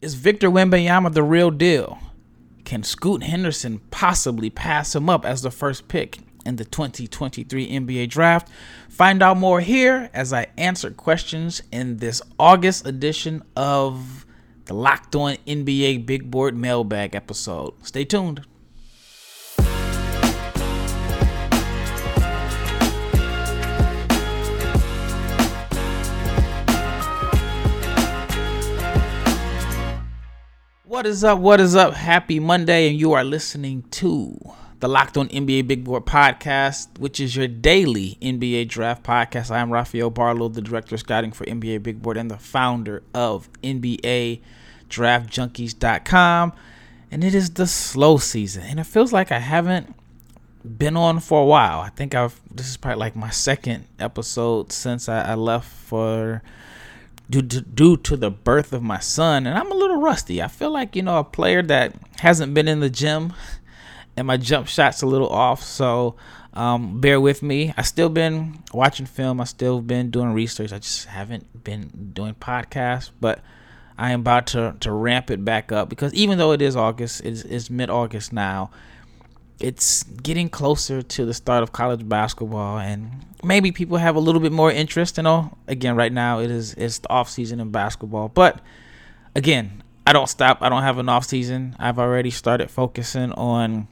Is Victor Wembanyama the real deal? Can Scoot Henderson possibly pass him up as the first pick in the 2023 NBA draft? Find out more here as I answer questions in this August edition of the Locked On NBA Big Board Mailbag episode. Stay tuned. What is up? What is up? Happy Monday, and you are listening to the Locked On NBA Big Board podcast, which is your daily NBA draft podcast. I am Rafael Barlowe, the director of scouting for NBA Big Board and the founder of NBA DraftJunkies.com. And it is the slow season, and it feels like I haven't been on for a while. I think I've this is probably like my second episode since I, I left for due to, due to the birth of my son, and I'm a little rusty. I feel like you know a player that hasn't been in the gym, and my jump shot's a little off. So um, bear with me. I still been watching film. I still been doing research. I just haven't been doing podcasts, but I am about to to ramp it back up because even though it is August, it's, it's mid August now it's getting closer to the start of college basketball and maybe people have a little bit more interest you know? Again right now it is it's the off season in basketball but again i don't stop i don't have an off season. I've already started focusing on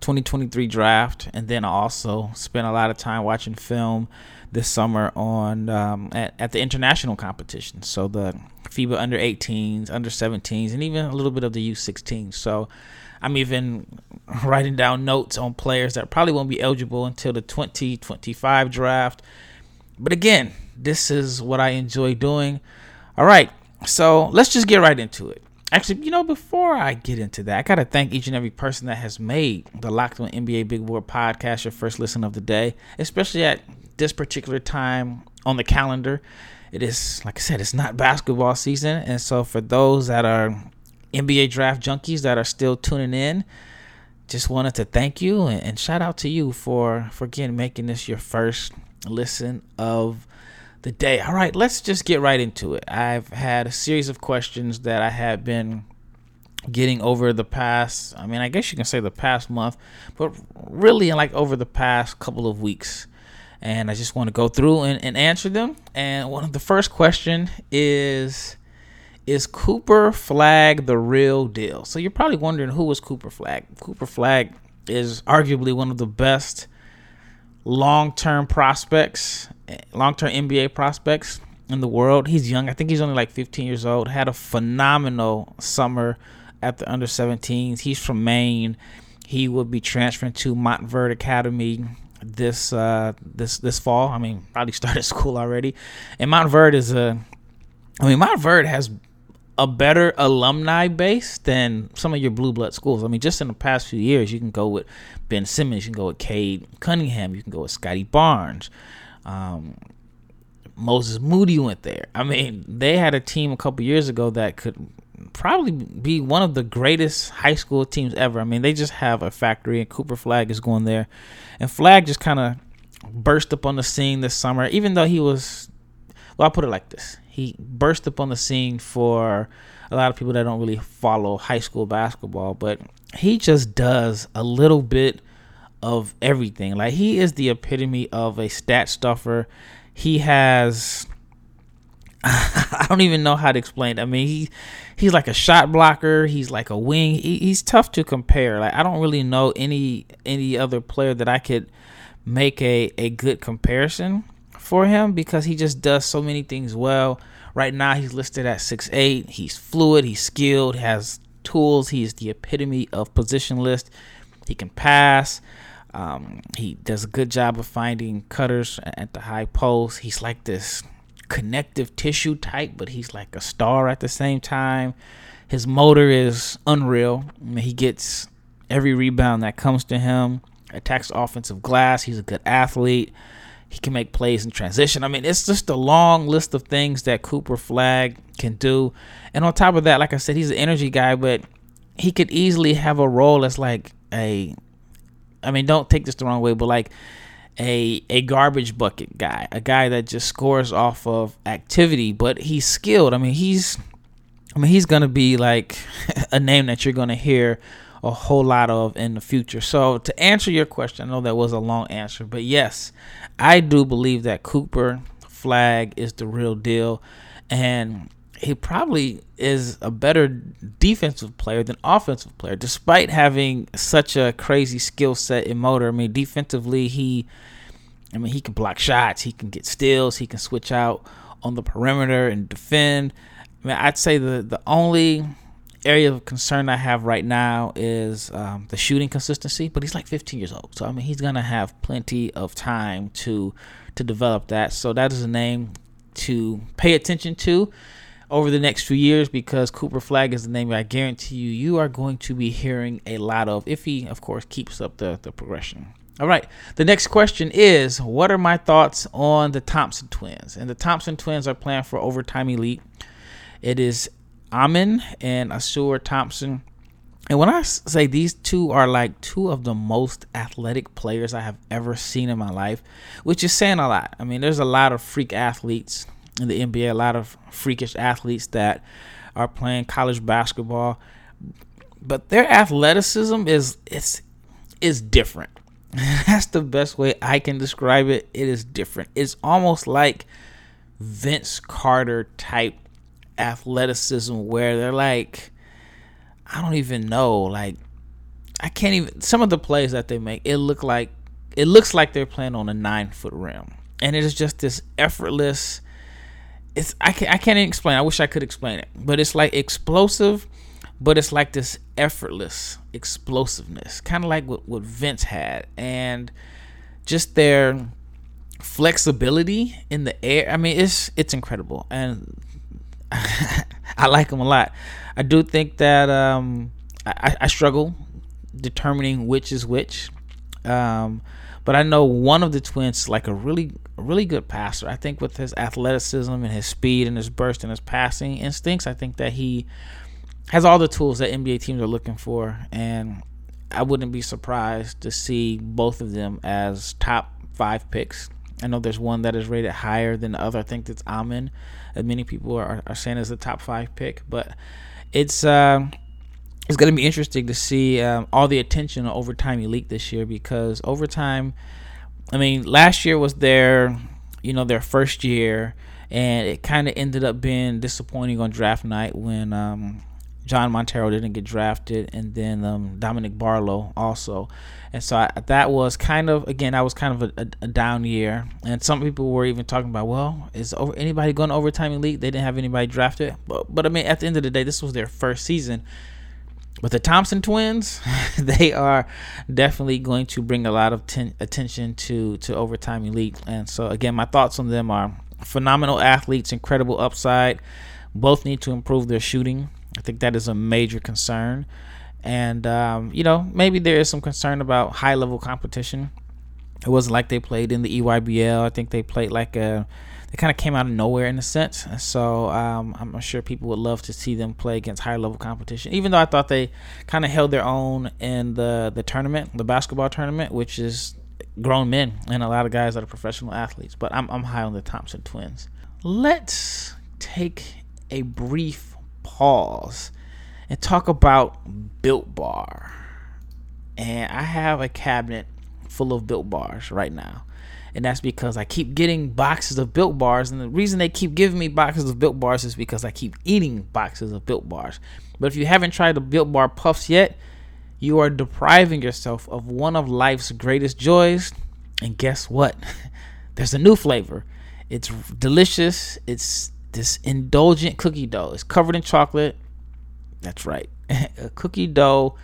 2023 draft and then also spent a lot of time watching film this summer on um, at, at the international competition so the fiba under 18s under 17s and even a little bit of the u16 so I'm even writing down notes on players that probably won't be eligible until the 2025 draft. But again, this is what I enjoy doing. All right, so let's just get right into it. Actually, you know, before I get into that, I got to thank each and every person that has made the Locked On NBA Big Board podcast your first listen of the day, especially at this particular time on the calendar. It is, like I said, it's not basketball season. And so for those that are NBA draft junkies that are still tuning in. Just wanted to thank you and, and shout out to you for for again making this your first listen of the day. All right, let's just get right into it. I've had a series of questions that I have been getting over the past, I mean, I guess you can say the past month, but really like over the past couple of weeks. And I just want to go through and, and answer them. And one of the first question is is Cooper Flagg the real deal? So you're probably wondering who was Cooper Flagg. Cooper Flagg is arguably one of the best long-term prospects, eh, long-term NBA prospects in the world. He's young. I think he's only like 15 years old. Had a phenomenal summer at the under 17s. He's from Maine. He will be transferring to Montverde Academy this uh, this this fall. I mean, probably started school already. And Mount Montverde is a I mean, Mount Montverde has a better alumni base than some of your blue blood schools. I mean, just in the past few years, you can go with Ben Simmons, you can go with Cade Cunningham, you can go with Scottie Barnes. Um, Moses Moody went there. I mean, they had a team a couple years ago that could probably be one of the greatest high school teams ever. I mean, they just have a factory, and Cooper Flagg is going there. And Flagg just kind of burst up on the scene this summer, even though he was, well, I'll put it like this he burst up on the scene for a lot of people that don't really follow high school basketball, but he just does a little bit of everything. Like he is the epitome of a stat stuffer. He has I don't even know how to explain it. I mean, he he's like a shot blocker. He's like a wing. He, he's tough to compare. Like I don't really know any any other player that I could make a a good comparison for him because he just does so many things well. Right now, he's listed at six eight. He's fluid, he's skilled, has tools. He is the epitome of position list. He can pass. Um, he does a good job of finding cutters at the high post. He's like this connective tissue type, but he's like a star at the same time. His motor is unreal. I mean, he gets every rebound that comes to him, attacks offensive glass. He's a good athlete. He can make plays in transition. I mean, it's just a long list of things that Cooper Flagg can do. And on top of that, like I said, he's an energy guy, but he could easily have a role as like a I mean, don't take this the wrong way, but like a a garbage bucket guy, a guy that just scores off of activity, but he's skilled. I mean, he's I mean, he's gonna be like a name that you're gonna hear a whole lot of in the future. So to answer your question, I know that was a long answer, but yes, I do believe that Cooper Flagg is the real deal, and he probably is a better defensive player than offensive player, despite having such a crazy skill set in motor. I mean, defensively, he, I mean, he can block shots, he can get steals, he can switch out on the perimeter and defend. I mean, I'd say the the only area of concern I have right now is um, the shooting consistency. But he's like 15 years old, so I mean, he's gonna have plenty of time to to develop that. So that is a name to pay attention to over the next few years because Cooper Flagg is the name I guarantee you you are going to be hearing a lot of if he of course keeps up the, the progression. All right. The next question is what are my thoughts on the Thompson twins? And the Thompson twins are playing for overtime elite. It is Amen and Ausar Thompson. And when I say these two are like two of the most athletic players I have ever seen in my life, which is saying a lot. I mean, there's a lot of freak athletes in the NBA, a lot of freakish athletes that are playing college basketball, but their athleticism is it's is different. That's the best way I can describe it. It is different. It's almost like Vince Carter type athleticism where they're like I don't even know like I can't even some of the plays that they make it look like it looks like they're playing on a 9 foot rim and it is just this effortless it's I can't, I can't explain. I wish I could explain it, but it's like explosive, but it's like this effortless explosiveness, kind of like what, what Vince had, and just their flexibility in the air. I mean, it's it's incredible, and I like them a lot. I do think that um, I, I struggle determining which is which. Um, but I know one of the twins is like a really, really good passer. I think with his athleticism and his speed and his burst and his passing instincts, I think that he has all the tools that NBA teams are looking for. And I wouldn't be surprised to see both of them as top five picks. I know there's one that is rated higher than the other. I think that's Amen. That many people are, are saying is a top five pick, but it's. Uh, it's going to be interesting to see um, all the attention on overtime elite this year because overtime i mean last year was their you know their first year and it kind of ended up being disappointing on draft night when um, John Montero didn't get drafted, and then um, Dominick Barlow also. And so I, that was kind of again, that was kind of a, a, a, down year. And some people were even talking about, well, is over, anybody going to overtime elite? They didn't have anybody drafted, but, but I mean, at the end of the day, this was their first season, but the Thompson twins, they are definitely going to bring a lot of ten- attention to to overtime elite. And so again, my thoughts on them are phenomenal athletes, incredible upside. Both need to improve their shooting. I think that is a major concern. And um, you know, maybe there is some concern about high level competition. It wasn't like they played in the EYBL. I think they played like a they kind of came out of nowhere in a sense. So um, I'm sure people would love to see them play against higher level competition. Even though I thought they kind of held their own in the the tournament, the basketball tournament, which is grown men and a lot of guys that are professional athletes. But I'm I'm high on the Thompson twins. Let's take a brief pause and talk about Built Bar. And I have a cabinet full of Built Bars right now and that's because I keep getting boxes of built bars. And the reason they keep giving me boxes of built bars is because I keep eating boxes of built bars. But if you haven't tried the built bar puffs yet, you are depriving yourself of one of life's greatest joys. And guess what? There's a new flavor. It's delicious. It's this indulgent cookie dough. It's covered in chocolate. That's right. a cookie dough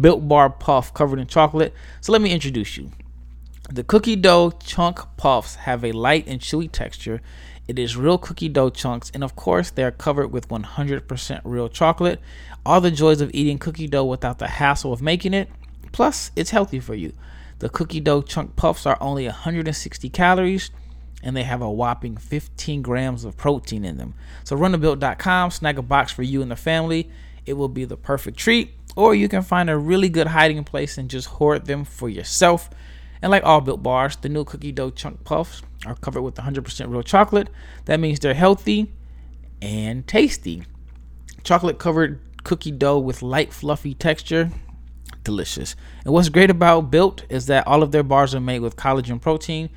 built bar puff covered in chocolate. So let me introduce you. The cookie dough chunk puffs have a light and chewy texture. It is real cookie dough chunks, and of course, they are covered with 100% real chocolate. All the joys of eating cookie dough without the hassle of making it. Plus, it's healthy for you. The cookie dough chunk puffs are only 160 calories and they have a whopping 15 grams of protein in them. So run to built.com, snag a box for you and the family. It will be the perfect treat, or you can find a really good hiding place and just hoard them for yourself. And like all built bars, the new cookie dough chunk puffs are covered with 100% real chocolate. That means they're healthy and tasty. chocolate covered cookie dough with light, fluffy texture. Delicious. And what's great about Built is that all of their bars are made with collagen protein,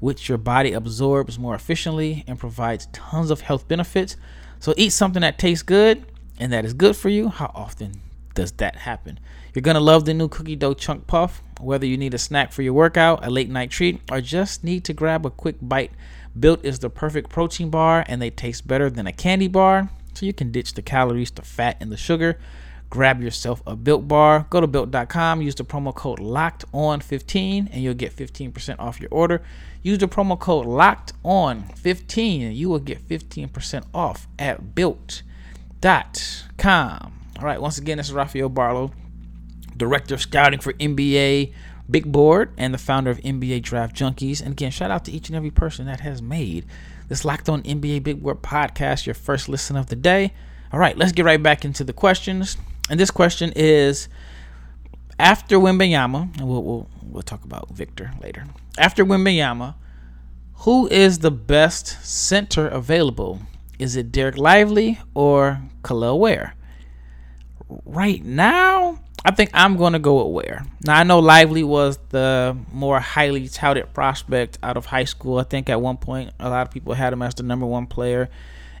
which your body absorbs more efficiently and provides tons of health benefits. So eat something that tastes good and that is good for you. How often does that happen? You're going to love the new cookie dough chunk puff. Whether you need a snack for your workout, a late night treat, or just need to grab a quick bite, Built is the perfect protein bar and they taste better than a candy bar. So you can ditch the calories, the fat, and the sugar. Grab yourself a built bar. Go to built.com, use the promo code locked on 15 and you'll get 15% off your order. Use the promo code locked on 15 and you will get 15% off at built.com. All right, once again, this is Rafael Barlowe, Director of Scouting for NBA Big Board and the founder of NBA Draft Junkies. And again, shout out to each and every person that has made this Locked On NBA Big Board podcast your first listen of the day. All right, let's get right back into the questions. And this question is after Wembanyama, and we'll, we'll, we'll talk about Victor later. After Wembanyama, who is the best center available? Is it Dereck Lively or Kel'el Ware? Right now, I think I'm going to go with Ware. Now, I know Lively was the more highly touted prospect out of high school. I think at one point, a lot of people had him as the number one player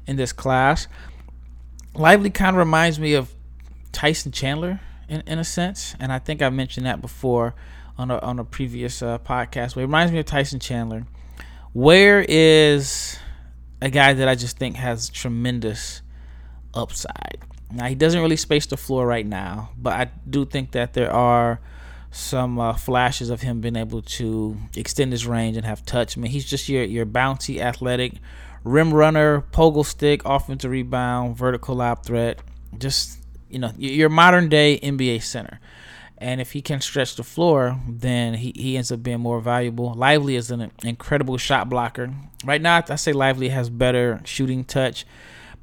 in this class. Lively kind of reminds me of Tyson Chandler in, in a sense, and I think I mentioned that before on a, on a previous uh, podcast. But it reminds me of Tyson Chandler. Ware is a guy that I just think has tremendous upside. Now he doesn't really space the floor right now, but I do think that there are some uh, flashes of him being able to extend his range and have touch. I mean, he's just your your bouncy, athletic rim runner, pogo stick, offensive rebound, vertical lob threat. Just you know, your modern day NBA center. And if he can stretch the floor, then he, he ends up being more valuable. Lively is an incredible shot blocker. Right now, I say Lively has better shooting touch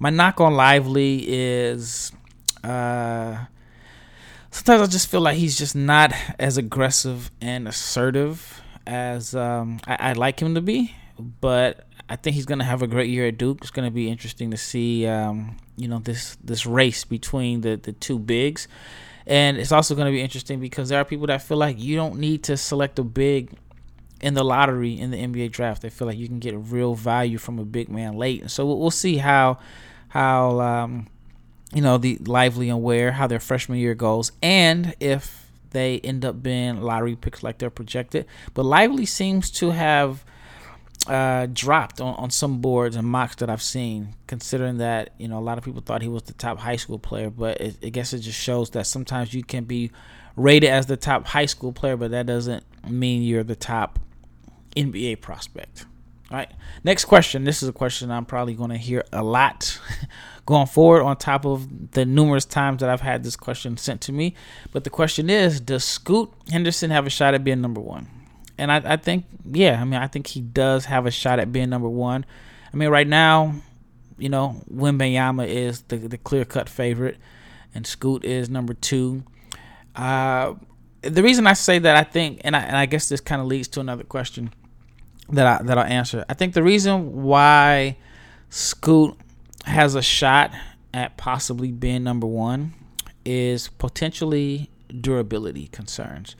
my knock on Lively is uh, sometimes I just feel like he's just not as aggressive and assertive as um, I, would like him to be. But I think he's gonna have a great year at Duke. It's gonna be interesting to see, um, you know, this this race between the the two bigs, and it's also gonna be interesting because there are people that feel like you don't need to select a big in the lottery in the NBA draft. They feel like you can get real value from a big man late, and so we'll see how how um, you know the Lively and Ware how their freshman year goes, and if they end up being lottery picks like they're projected. But Lively seems to have uh, dropped on, on some boards and mocks that I've seen, considering that you know a lot of people thought he was the top high school player, but it, I guess it just shows that sometimes you can be rated as the top high school player, but that doesn't mean you're the top NBA prospect. All right. Next question. This is a question I'm probably going to hear a lot going forward, on top of the numerous times that I've had this question sent to me. But the question is Does Scoot Henderson have a shot at being number one? And I, I think, yeah, I mean, I think he does have a shot at being number one. I mean, right now, you know, Wembanyama is the, the clear cut favorite, and Scoot is number two. Uh, the reason I say that, I think, and I, and I guess this kind of leads to another question that I that I'll answer. I think the reason why Scoot has a shot at possibly being number one is potentially durability concerns.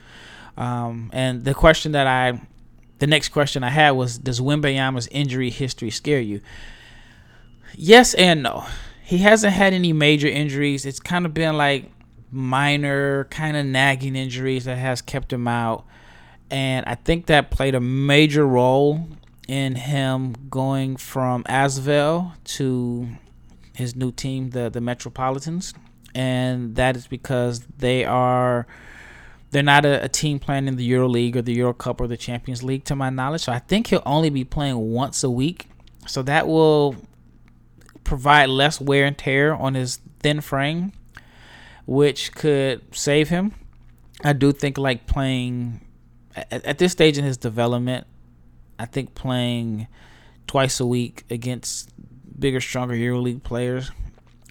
Um, and the question that I, the next question I had was, does Wembanyama's injury history scare you? Yes and no. He hasn't had any major injuries. It's kind of been like minor, kind of nagging injuries that has kept him out and I think that played a major role in him going from Asvel to his new team, the the Metropolitans, and that is because they are they're not a, a, team playing in the Euro League or the Euro Cup or the Champions League, to my knowledge. So I think he'll only be playing once a week. So that will provide less wear and tear on his thin frame, which could save him. I do think like playing at, at this stage in his development, I think playing twice a week against bigger, stronger EuroLeague players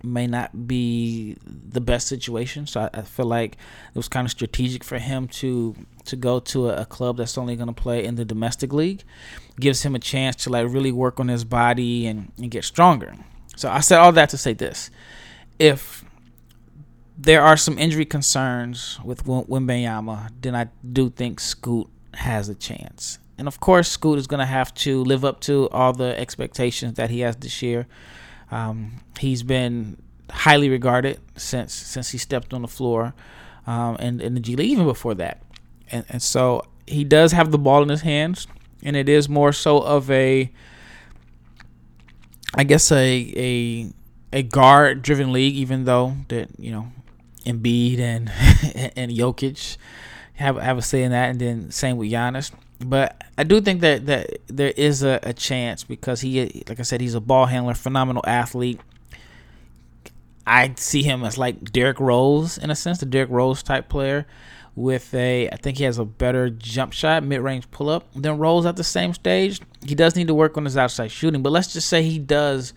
may not be the best situation. So I, I, feel like it was kind of strategic for him to to go to a, a club that's only going to play in the domestic league. Gives him a chance to like really work on his body and, and get stronger. So I said all that to say this. if there are some injury concerns with Wembanyama, then I do think Scoot has a chance. And of course, Scoot is going to have to live up to all the expectations that he has this year. Um, he's been highly regarded since since he stepped on the floor um, in, in the G League, even before that. And, and so he does have the ball in his hands, and it is more so of a, I guess a a a guard driven league, even though that you know Embiid and and Jokic have have a say in that, and then same with Giannis. But I do think that that there is a, a chance because he, like I said, he's a ball handler, phenomenal athlete. I see him as like Derrick Rose in a sense, the Derrick Rose type player. With a, I think he has a better jump shot, mid range pull up than Rose at the same stage. He does need to work on his outside shooting, but let's just say he does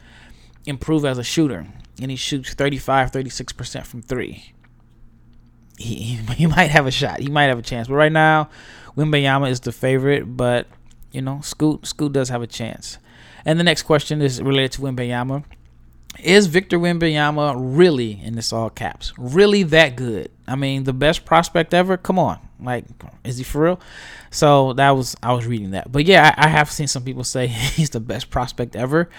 improve as a shooter and he shoots 35, 36% from three. He, he might have a shot. He might have a chance. But right now, Wembanyama is the favorite, but you know, Scoot Scoot does have a chance. And the next question is related to Wembanyama. Is Victor Wembanyama really, in this all caps, really that good? I mean, the best prospect ever? Come on. Like, is he for real? So that was I was reading that. But yeah, I, I have seen some people say he's the best prospect ever.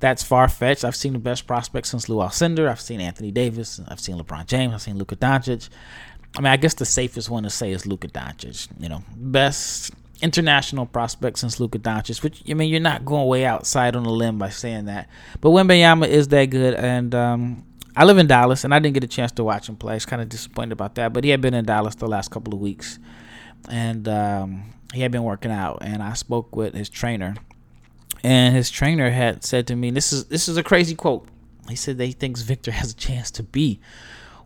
That's far fetched. I've seen the best prospects since Lou Alcindor. I've seen Anthony Davis. I've seen LeBron James. I've seen Luka Doncic. I mean, I guess the safest one to say is Luka Doncic. You know, best international prospect since Luka Doncic. Which I mean, you're not going way outside on a limb by saying that. But Wembanyama is that good, and um, I live in Dallas, and I didn't get a chance to watch him play. I was kind of disappointed about that. But he had been in Dallas the last couple of weeks, and um, he had been working out. And I spoke with his trainer, and his trainer had said to me, "This is this is a crazy quote." He said that he thinks Victor has a chance to be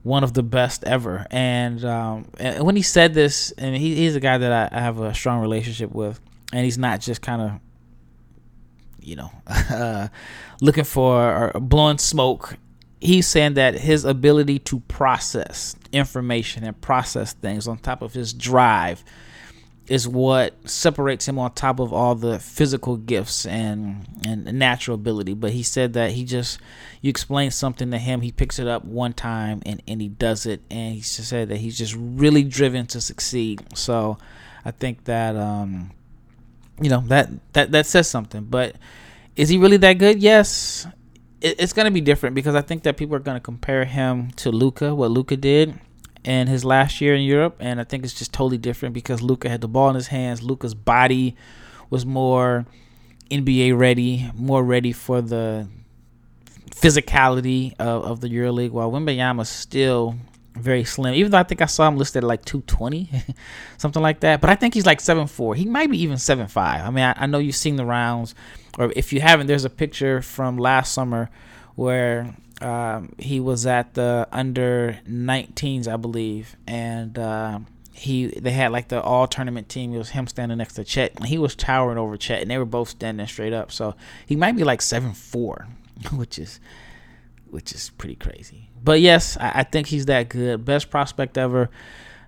one of the best ever. And, um, and when he said this, and he, he's a guy that I, I, have a strong relationship with, and he's not just kind of, you know, uh, looking for or blowing smoke. He's saying that his ability to process information and process things on top of his drive is what separates him on top of all the physical gifts and and natural ability. But he said that he just you explain something to him, he picks it up one time and, and he does it and he said that he's just really driven to succeed. So I think that um you know that that that says something. But is he really that good? Yes. It, it's gonna be different because I think that people are gonna compare him to Luka, what Luka did in his last year in Europe, and I think it's just totally different because Luka had the ball in his hands. Luka's body was more NBA ready, more ready for the physicality of, of the EuroLeague, while Wembanyama's still very slim. Even though I think I saw him listed at like 220, something like that. But I think he's like seven four. He might be even seven five. I mean, I, I know you've seen the rounds, or if you haven't, there's a picture from last summer where um, he was at the under 19s, I believe, and uh, he they had like the all tournament team. It was him standing next to Chet, he was towering over Chet, and they were both standing straight up. So he might be like seven four, which is which is pretty crazy. But yes, I, I think he's that good, best prospect ever.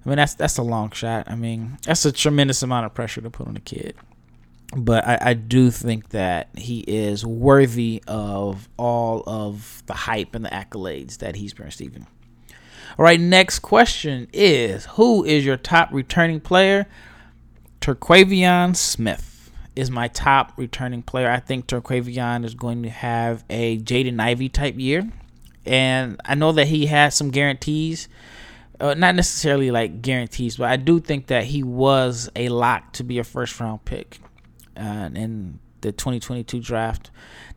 I mean, that's that's a long shot. I mean, that's a tremendous amount of pressure to put on a kid but I, I, do think that he is worthy of all of the hype and the accolades that he's been receiving. All right, next question is Who is your top returning player? Terquavion Smith is my top returning player. I think Terquavion is going to have a Jaden Ivey type year. And I know that he has some guarantees. Uh, not necessarily like guarantees, but I do think that he was a lock to be a first round pick uh, in the 2022 draft.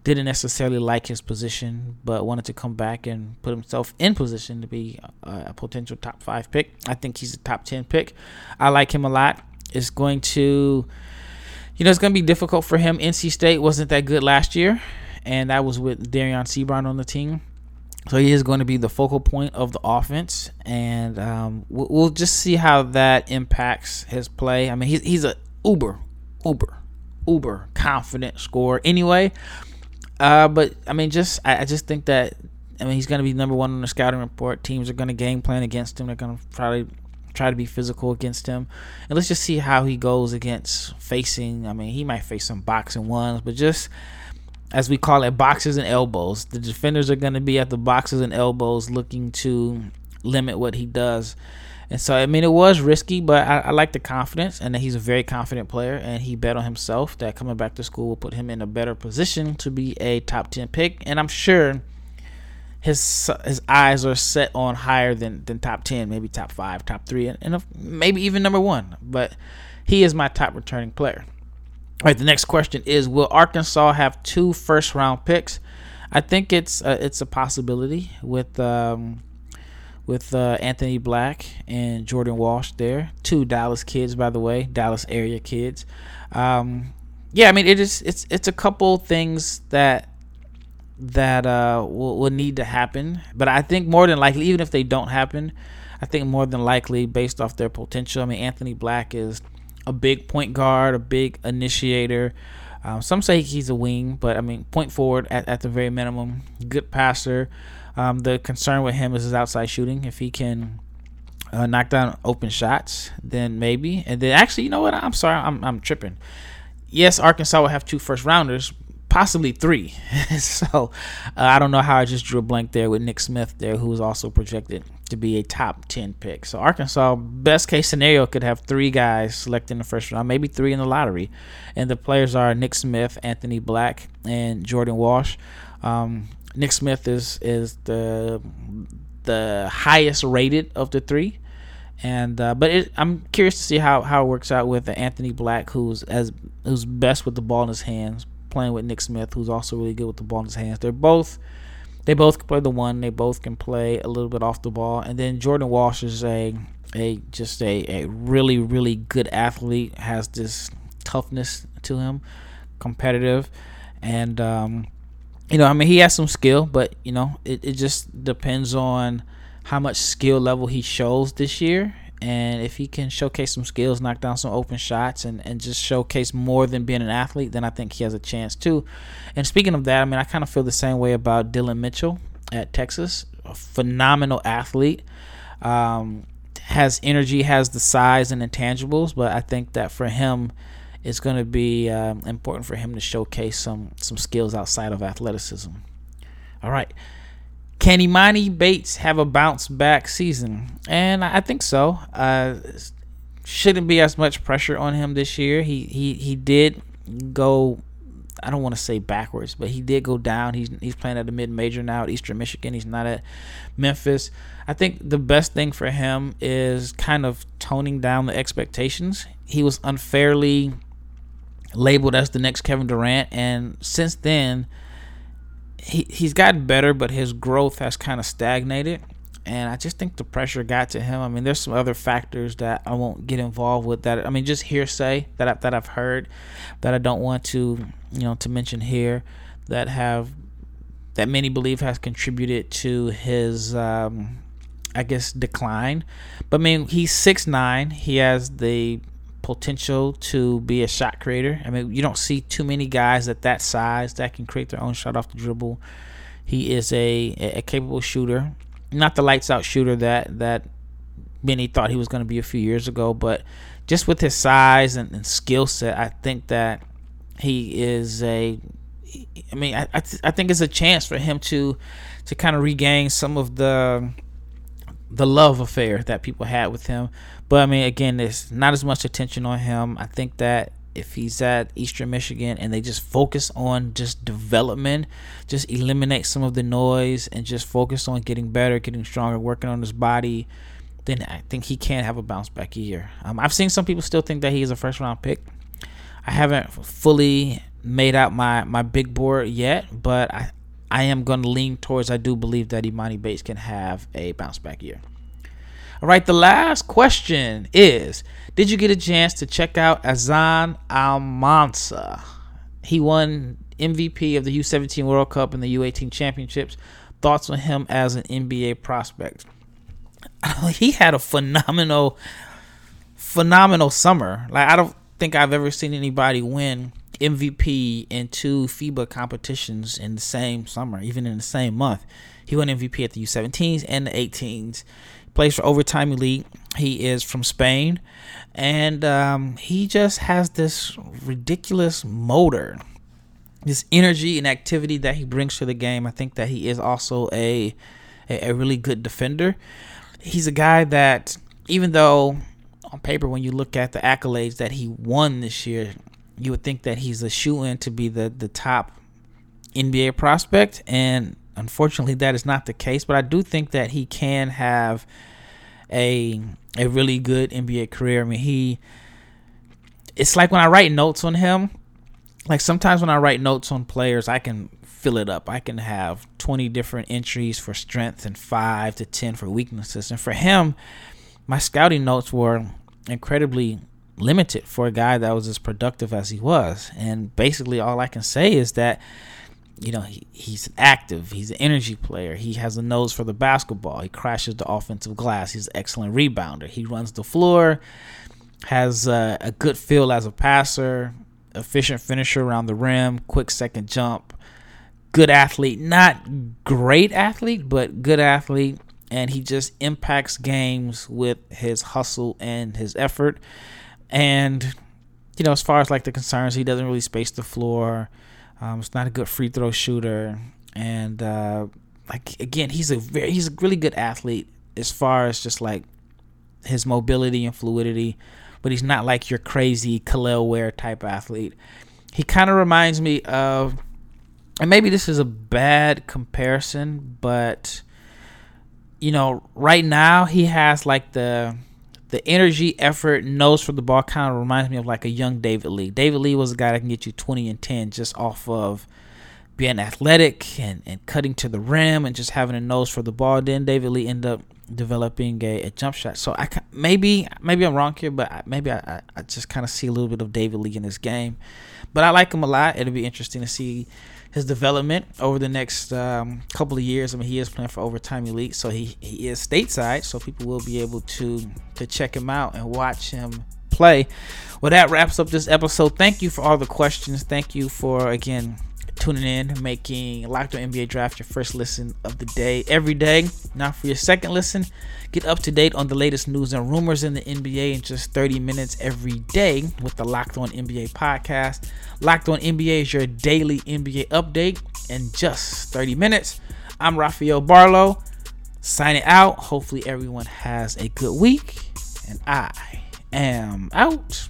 Didn't necessarily like his position, but wanted to come back and put himself in position to be a, a potential top five pick. I think he's a top 10 pick. I like him a lot. It's going to, you know, it's going to be difficult for him. NC State wasn't that good last year, and that was with Dereon Seabron on the team. So he is going to be the focal point of the offense, and um, we'll, we'll, just see how that impacts his play. I mean, he's he's a uber, uber uber confident scorer anyway. Uh, but I mean, just I, I just think that I mean he's going to be number one on the scouting report. Teams are going to game plan against him. They're going to probably try to be physical against him, and let's just see how he goes against facing. I mean, he might face some box-and-ones, but just as we call it, boxes and elbows. The defenders are going to be at the boxes and elbows looking to limit what he does. And so, I mean, it was risky, but I, I like the confidence, and that he's a very confident player, and he bet on himself that coming back to school will put him in a better position to be a top 10 pick. And I'm sure his his eyes are set on higher than, than top 10, maybe top 5, top 3, and, and maybe even number 1. But he is my top returning player. All right, the next question is Will Arkansas have two first round picks? I think it's uh, it's a possibility with um, with uh, Anthony Black and Jordan Walsh there. Two Dallas kids, by the way, Dallas area kids. Um, yeah, I mean it is it's it's a couple things that that uh, will, will need to happen, but I think more than likely, even if they don't happen, I think more than likely, based off their potential. I mean, Anthony Black is a big point guard, a big initiator. Um, some say he's a wing, but I mean, point forward at, at the very minimum. Good passer. Um, the concern with him is his outside shooting. If he can uh, knock down open shots, then maybe. And then actually, you know what? I'm sorry, I'm I'm tripping. Yes, Arkansas will have two first rounders, possibly three. so uh, I don't know how I just drew a blank there with Nick Smith there, who was also projected to be a top 10 pick. So Arkansas, best case scenario, could have three guys selected in the first round, maybe three in the lottery. And the players are Nick Smith, Anthony Black, and Jordan Walsh. Um, Nick Smith is is the the highest rated of the three, and uh, but it, I'm curious to see how, how it works out with Anthony Black, who's as who's best with the ball in his hands, playing with Nick Smith, who's also really good with the ball in his hands. They're both they both can play the one. They both can play a little bit off the ball, and then Jordan Walsh is a a just a, a really really good athlete. Has this toughness to him, competitive, and um, you know, I mean, he has some skill, but you know, it, it just depends on how much skill level he shows this year. And if he can showcase some skills, knock down some open shots, and, and just showcase more than being an athlete, then I think he has a chance too. And speaking of that, I mean, I kind of feel the same way about Dillon Mitchell at Texas. A phenomenal athlete. Um, has energy, has the size and intangibles, but I think that for him, it's going to be um, important for him to showcase some some skills outside of athleticism. All right. Can Emoni Bates have a bounce back season? And I think so. Uh, shouldn't be as much pressure on him this year. He he he did go. I don't want to say backwards, but he did go down. He's he's playing at the mid major now at Eastern Michigan. He's not at Memphis. I think the best thing for him is kind of toning down the expectations. He was unfairly labeled as the next Kevin Durant, and since then, he he's gotten better, but his growth has kind of stagnated. And I just think the pressure got to him. I mean, there's some other factors that I won't get involved with. That I mean, just hearsay that I, that I've heard that I don't want to you know to mention here that have that many believe has contributed to his um, I guess decline. But I mean, he's six nine. He has the potential to be a shot creator. I mean, you don't see too many guys at that size that can create their own shot off the dribble. He is a, a capable shooter, not the lights out shooter that that many thought he was going to be a few years ago, but just with his size and, and skill set, I think that he is a. I mean, I I, th- I think it's a chance for him to to kind of regain some of the the love affair that people had with him. But I mean, again, there's not as much attention on him. I think that if he's at Eastern Michigan and they just focus on just development, just eliminate some of the noise and just focus on getting better, getting stronger, working on his body, then I think he can have a bounce back year. Um, I've seen some people still think that he is a first round pick. I haven't fully made out my, my big board yet, but I, I am going to lean towards I do believe that Emoni Bates can have a bounce back year. All right, the last question is Did you get a chance to check out Izan Almansa? He won MVP of the U17 World Cup and the U18 Championships. Thoughts on him as an NBA prospect? he had a phenomenal, phenomenal summer. Like, I don't think I've ever seen anybody win MVP in two FIBA competitions in the same summer, even in the same month. He won MVP at the U17s and the 18s. Plays for Overtime Elite. He is from Spain, and um, he just has this ridiculous motor. this energy and activity that he brings to the game. I think that he is also a a, a really good defender. He's a guy that even though on paper when you look at the accolades that he won this year, you would think that he's a shoe in to be the the top NBA prospect and unfortunately that is not the case, but I do think that he can have a a really good NBA career. I mean, he it's like when I write notes on him, like sometimes when I write notes on players, I can fill it up. I can have 20 different entries for strength and 5 to 10 for weaknesses. And for him, my scouting notes were incredibly limited for a guy that was as productive as he was. And basically all I can say is that you know, he, he's active. He's an energy player. He has a nose for the basketball. He crashes the offensive glass. He's an excellent rebounder. He runs the floor, has a, a good feel as a passer, efficient finisher around the rim, quick second jump, good athlete. Not great athlete, but good athlete. And he just impacts games with his hustle and his effort. And, you know, as far as like the concerns, he doesn't really space the floor. Um, he's not a good free throw shooter, and uh, like again, he's a very he's a really good athlete as far as just like his mobility and fluidity, but he's not like your crazy Kel'el Ware type athlete. He kind of reminds me of, and maybe this is a bad comparison, but you know, right now he has like the the energy, effort, nose for the ball kind of reminds me of like a young David Lee. David Lee was a guy that can get you 20 and 10 just off of being athletic and, and cutting to the rim and just having a nose for the ball. Then David Lee ended up developing a, a jump shot. So I maybe maybe I'm wrong here, but maybe I, I just kind of see a little bit of David Lee in this game. But I like him a lot. It'll be interesting to see his development over the next um, couple of years. I mean, he is playing for Overtime Elite, so he, he is stateside, so people will be able to to check him out and watch him play. Well, that wraps up this episode. Thank you for all the questions. Thank you for again tuning in, making Locked On NBA Draft your first listen of the day every day. Now, for your second listen, get up to date on the latest news and rumors in the NBA in just 30 minutes every day with the Locked On NBA podcast. Locked On NBA is your daily NBA update in just 30 minutes. I'm Rafael Barlowe signing out. Hopefully, everyone has a good week, and I am out.